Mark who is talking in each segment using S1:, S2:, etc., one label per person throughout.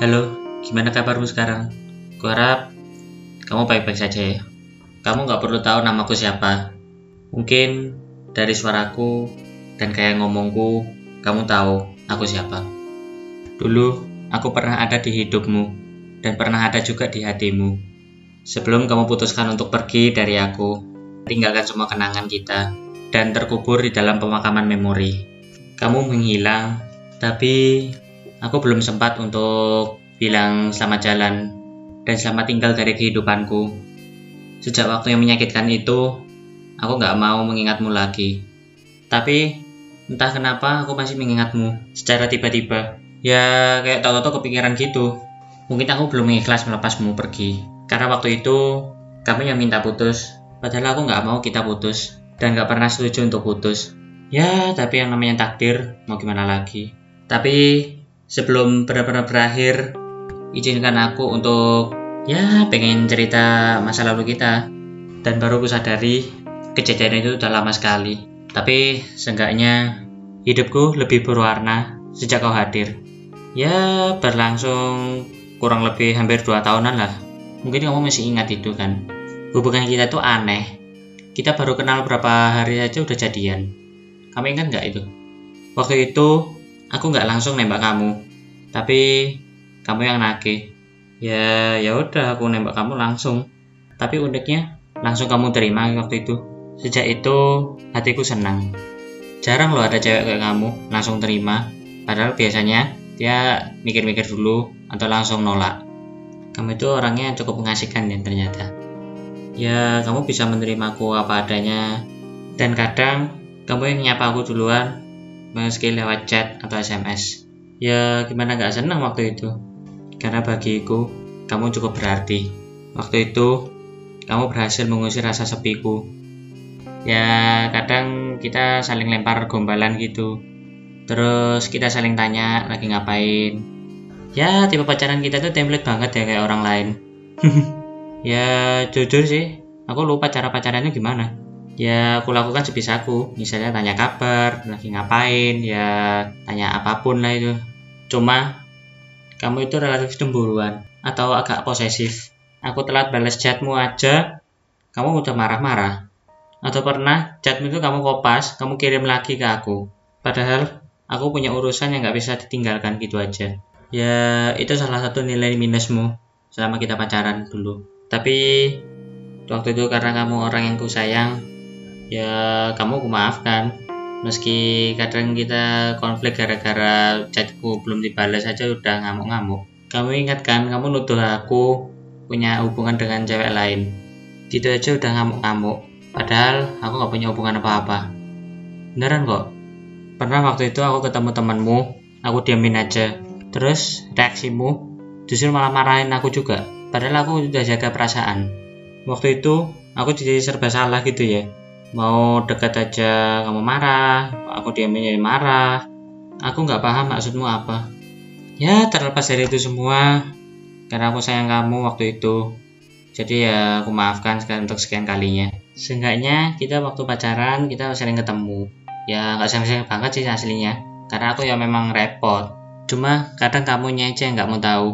S1: Halo, gimana kabarmu sekarang? Kuharap kamu baik-baik saja ya. Kamu nggak perlu tahu namaku siapa. Mungkin dari suaraku dan kayak ngomongku, kamu tahu aku siapa. Dulu, aku pernah ada di hidupmu dan pernah ada juga di hatimu. Sebelum kamu putuskan untuk pergi dari aku, tinggalkan semua kenangan kita dan terkubur di dalam pemakaman memori. Kamu menghilang, tapi aku belum sempat untuk bilang selamat jalan dan selamat tinggal dari kehidupanku. Sejak waktu yang menyakitkan itu, aku nggak mau mengingatmu lagi. Tapi entah kenapa aku masih mengingatmu secara tiba-tiba. Ya kayak tahu-tahu kepikiran gitu. Mungkin aku belum ikhlas melepasmu pergi. Karena waktu itu kami yang minta putus. Padahal aku nggak mau kita putus dan nggak pernah setuju untuk putus. Ya, tapi yang namanya takdir, mau gimana lagi. Tapi sebelum benar-benar berakhir, izinkan aku untuk ya pengen cerita masa lalu kita. Dan baru aku sadari kejadian itu udah lama sekali. Tapi seenggaknya hidupku lebih berwarna sejak kau hadir. Ya berlangsung kurang lebih hampir 2 tahunan lah. Mungkin kamu masih ingat itu kan. Hubungan kita tuh aneh. Kita baru kenal berapa hari aja udah jadian kamu ingat nggak itu? Waktu itu aku nggak langsung nembak kamu, tapi kamu yang nagih. Ya ya udah aku nembak kamu langsung. Tapi uniknya langsung kamu terima waktu itu. Sejak itu hatiku senang. Jarang loh ada cewek kayak kamu langsung terima. Padahal biasanya dia mikir-mikir dulu atau langsung nolak. Kamu itu orangnya cukup mengasihkan ya ternyata. Ya kamu bisa menerimaku apa adanya dan kadang kamu yang nyapa aku duluan meski lewat chat atau SMS ya gimana gak senang waktu itu karena bagiku kamu cukup berarti. Waktu itu kamu berhasil mengusir rasa sepiku. Ya kadang kita saling lempar gombalan gitu. Terus kita saling tanya lagi ngapain? Ya tipe pacaran kita tuh template banget ya kayak orang lain. Ya jujur sih aku lupa cara pacarannya gimana. Ya aku lakukan sebisaku misalnya tanya kabar lagi ngapain? Ya tanya apa pun lah itu. Cuma kamu itu relatif cemburuan atau agak posesif. Aku telat balas chatmu aja kamu udah marah-marah. Atau pernah chatmu itu kamu kopas kamu kirim lagi ke aku. Padahal aku punya urusan yang nggak bisa ditinggalkan gitu aja. Ya itu salah satu nilai minusmu selama kita pacaran dulu. Tapi waktu itu karena kamu orang yang ku sayang ya kamu aku maafkan meski kadang kita konflik gara-gara chatku belum dibalas aja udah ngamuk-ngamuk. Kamu ingat kan kamu nuduh aku punya hubungan dengan cewek lain. Gitu aja udah ngamuk-ngamuk. Padahal aku gak punya hubungan apa-apa. Beneran kok? Pernah waktu itu aku ketemu temanmu aku diamin aja. Terus reaksimu justru malah marahin aku juga. Padahal aku udah jaga perasaan. Waktu itu aku jadi serba salah gitu ya mau dekat aja kamu marah aku diamin jadi marah. Aku nggak paham maksudmu apa. Ya terlepas dari itu semua karena aku sayang kamu waktu itu. Jadi ya aku maafkan sekali untuk sekian kalinya. Seenggaknya kita waktu pacaran kita sering ketemu. Ya nggak sering-sering banget sih aslinya karena aku ya memang repot. Cuma kadang kamu aja nggak mau tahu.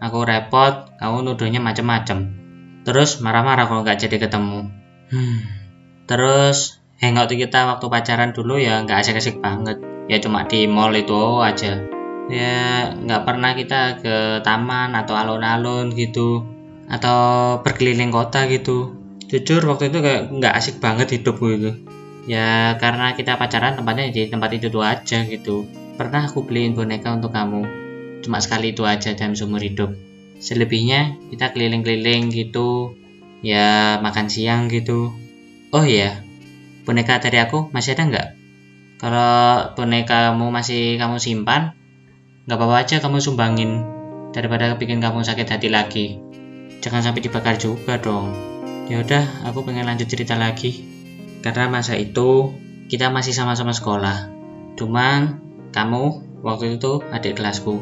S1: Aku repot kamu nuduhnya macem-macem. Terus marah-marah kalau nggak jadi ketemu. Hmm terus hangout kita waktu pacaran dulu ya nggak asik-asik banget. Ya cuma di mall itu aja. Ya nggak pernah kita ke taman atau alun-alun gitu. Atau berkeliling kota gitu. Jujur waktu itu kayak nggak asik banget hidupku itu. Ya karena kita pacaran tempatnya di tempat itu tuh aja gitu. Pernah aku beliin boneka untuk kamu. Cuma sekali itu aja dalam seumur hidup. Selebihnya kita keliling-keliling gitu. Ya makan siang gitu Oh iya, boneka dari aku masih ada nggak? Kalau boneka kamu masih kamu simpan, nggak apa-apa aja kamu sumbangin daripada bikin kamu sakit hati lagi. Jangan sampai dibakar juga dong. Ya udah, aku pengen lanjut cerita lagi. Karena masa itu kita masih sama-sama sekolah. Cuman kamu waktu itu adik kelasku.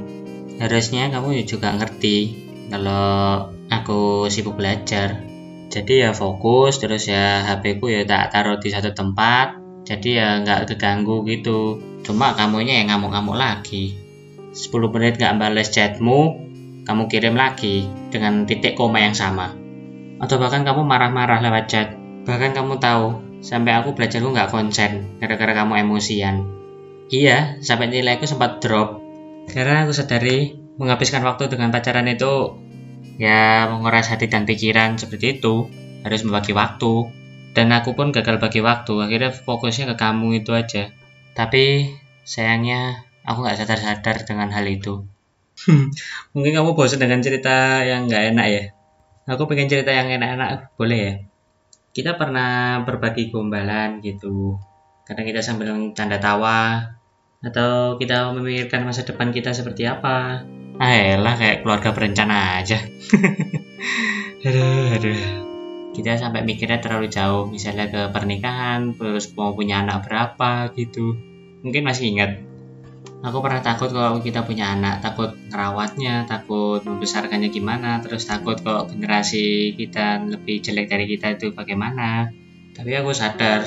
S1: Harusnya kamu juga ngerti kalau aku sibuk belajar jadi ya fokus terus ya HP ku ya tak taruh di satu tempat jadi ya nggak keganggu gitu cuma kamunya yang ngamuk-ngamuk lagi 10 menit nggak balas chatmu kamu kirim lagi dengan titik koma yang sama. Atau bahkan kamu marah-marah lewat chat. Bahkan kamu tahu, sampai aku belajar nggak konsen gara-gara kamu emosian. Iya, sampai nilaiku sempat drop. Karena aku sadari menghabiskan waktu dengan pacaran itu ya menguras hati dan pikiran seperti itu. Harus membagi waktu. Dan aku pun gagal bagi waktu. Akhirnya fokusnya ke kamu itu aja. Tapi sayangnya aku nggak sadar-sadar dengan hal itu. Mungkin kamu bosan dengan cerita yang nggak enak ya. Aku pengen cerita yang enak-enak, boleh ya? Kita pernah berbagi gombalan gitu. Kadang kita sambil tanda tawa, atau kita memikirkan masa depan kita seperti apa. Ah elah kayak keluarga berencana aja. aduh, aduh. Kita sampai mikirnya terlalu jauh, misalnya ke pernikahan, terus mau punya anak berapa gitu. Mungkin masih ingat aku pernah takut kalau kita punya anak takut ngerawatnya takut membesarkannya gimana terus takut kalau generasi kita lebih jelek dari kita itu bagaimana tapi aku sadar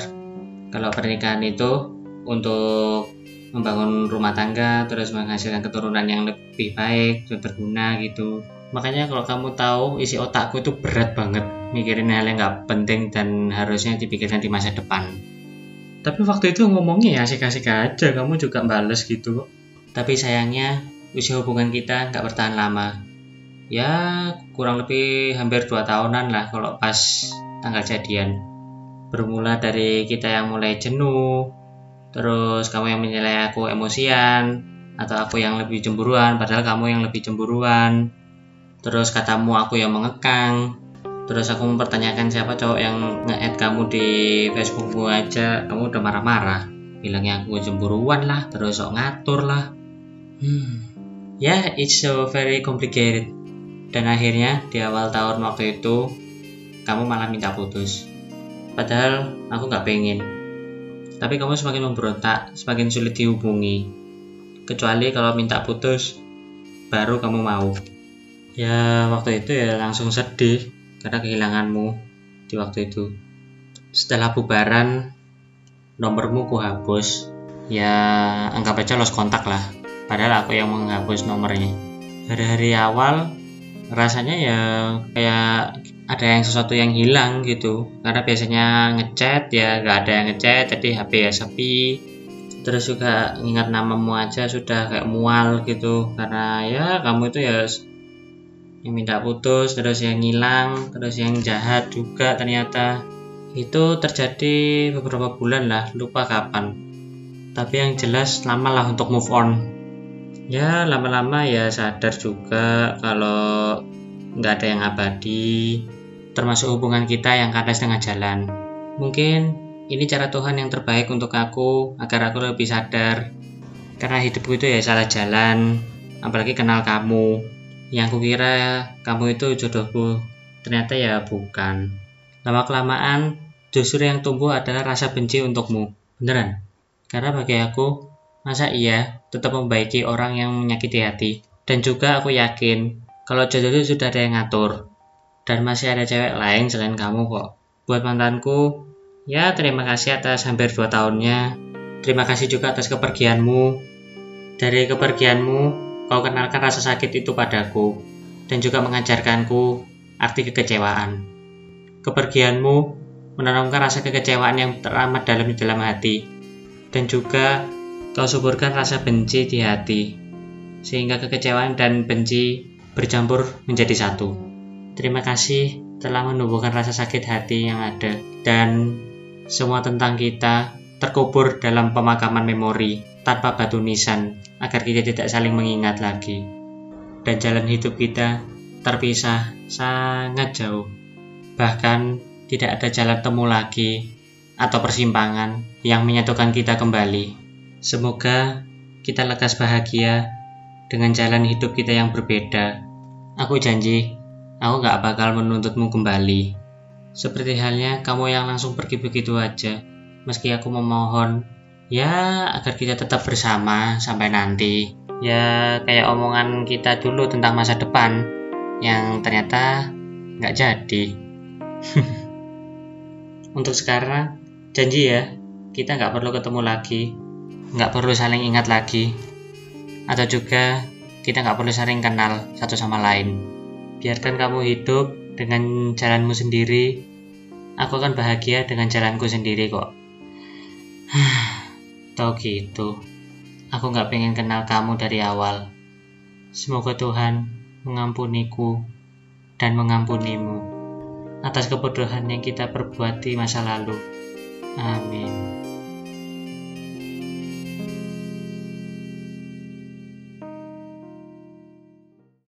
S1: kalau pernikahan itu untuk membangun rumah tangga terus menghasilkan keturunan yang lebih baik dan berguna gitu. Makanya kalau kamu tahu isi otakku itu berat banget mikirin hal yang nggak penting dan harusnya dipikirkan di masa depan. Tapi waktu itu ngomongnya ya asik-asik aja kamu juga bales gitu. Tapi sayangnya usia hubungan kita nggak bertahan lama. Ya kurang lebih hampir dua tahunan lah kalau pas tanggal jadian. Bermula dari kita yang mulai jenuh terus kamu yang menilai aku emosian atau aku yang lebih cemburuan padahal kamu yang lebih cemburuan. Terus katamu aku yang mengekang. Terus aku mempertanyakan siapa cowok yang nge-add kamu di Facebookmu aja. Kamu udah marah-marah. Bilangnya aku cemburuan lah terus sok ngatur lah. Hmm. ya yeah, it's so very complicated. Dan akhirnya di awal tahun waktu itu kamu malah minta putus. Padahal aku nggak pengen tapi kamu semakin memberontak semakin sulit dihubungi kecuali kalau minta putus baru kamu mau ya waktu itu ya langsung sedih karena kehilanganmu di waktu itu. Setelah bubaran, nomormu ku hapus. Ya, anggap aja lost kontak lah. Padahal aku yang menghapus nomornya. Hari-hari awal, rasanya ya kayak ada yang sesuatu yang hilang gitu. Karena biasanya ngechat ya nggak ada yang ngechat, jadi HP ya sepi. Terus juga ingat namamu aja sudah kayak mual gitu. Karena ya kamu itu ya yang minta putus terus yang ngilang terus yang jahat juga ternyata itu terjadi beberapa bulan lah lupa kapan tapi yang jelas lama lah untuk move on ya lama-lama ya sadar juga kalau nggak ada yang abadi termasuk hubungan kita yang kandas tengah jalan. Mungkin ini cara Tuhan yang terbaik untuk aku agar aku lebih sadar. Karena hidupku itu ya salah jalan apalagi kenal kamu. Yang kukira kamu itu jodohku ternyata ya bukan. Lama kelamaan justru yang tumbuh adalah rasa benci untukmu. Beneran? Karena bagi aku masa iya tetap membaiki orang yang menyakiti hati? Dan juga aku yakin kalau jodoh itu sudah ada yang ngatur dan masih ada cewek lain selain kamu kok. Buat mantanku ya terima kasih atas hampir 2 tahunnya. Terima kasih juga atas kepergianmu. Dari kepergianmu Kau kenalkan rasa sakit itu padaku, dan juga mengajarkanku arti kekecewaan. Kepergianmu menanamkan rasa kekecewaan yang teramat dalam di dalam hati, dan juga kau suburkan rasa benci di hati, sehingga kekecewaan dan benci bercampur menjadi satu. Terima kasih telah menumbuhkan rasa sakit hati yang ada, dan semua tentang kita terkubur dalam pemakaman memori tanpa batu nisan agar kita tidak saling mengingat lagi. Dan jalan hidup kita terpisah sangat jauh. Bahkan tidak ada jalan temu lagi atau persimpangan yang menyatukan kita kembali semoga kita lekas bahagia dengan jalan hidup kita yang berbeda. Aku janji aku gak bakal menuntutmu kembali. Seperti halnya kamu yang langsung pergi begitu aja. Meski aku memohon ya agar kita tetap bersama sampai nanti. Ya kayak omongan kita dulu tentang masa depan yang ternyata nggak jadi. Untuk sekarang janji ya kita nggak perlu ketemu lagi nggak perlu saling ingat lagi atau juga kita nggak perlu sering kenal satu sama lain. Biarkan kamu hidup dengan jalanmu sendiri. Aku akan bahagia dengan jalanku sendiri kok. Tahu gitu. Aku nggak pengen kenal kamu dari awal. Semoga Tuhan mengampuniku dan mengampunimu atas kebodohan yang kita perbuat di masa lalu. Amin.